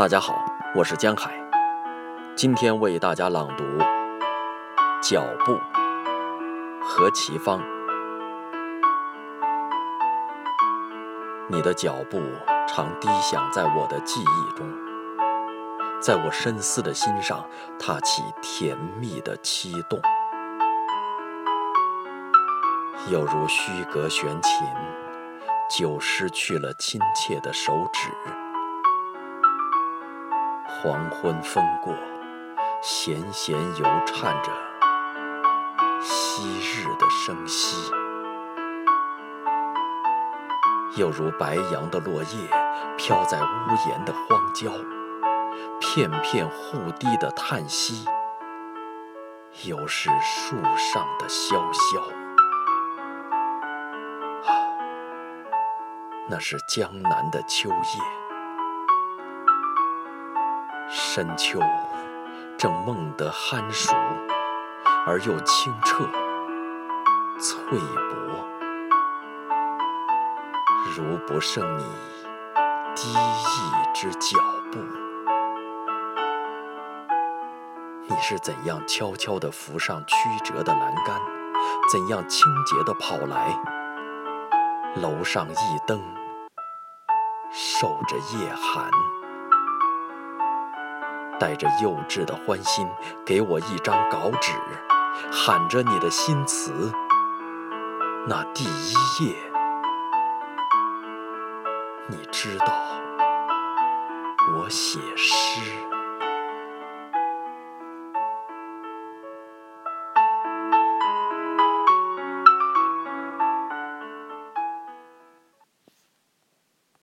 大家好，我是江海，今天为大家朗读《脚步》何其芳。你的脚步常低响在我的记忆中，在我深思的心上踏起甜蜜的期动，有如虚格悬琴，久失去了亲切的手指。黄昏风过，弦弦犹颤着昔日的声息。又如白杨的落叶飘在屋檐的荒郊，片片护堤的叹息，又是树上的萧萧。那是江南的秋夜，深秋正梦得酣熟，而又清澈翠薄。如不胜你低意之脚步，你是怎样悄悄地扶上曲折的栏杆，怎样清洁地跑来？楼上一灯，受着夜寒，带着幼稚的欢欣，给我一张稿纸，喊着你的新词，那第一页。你知道，我写诗。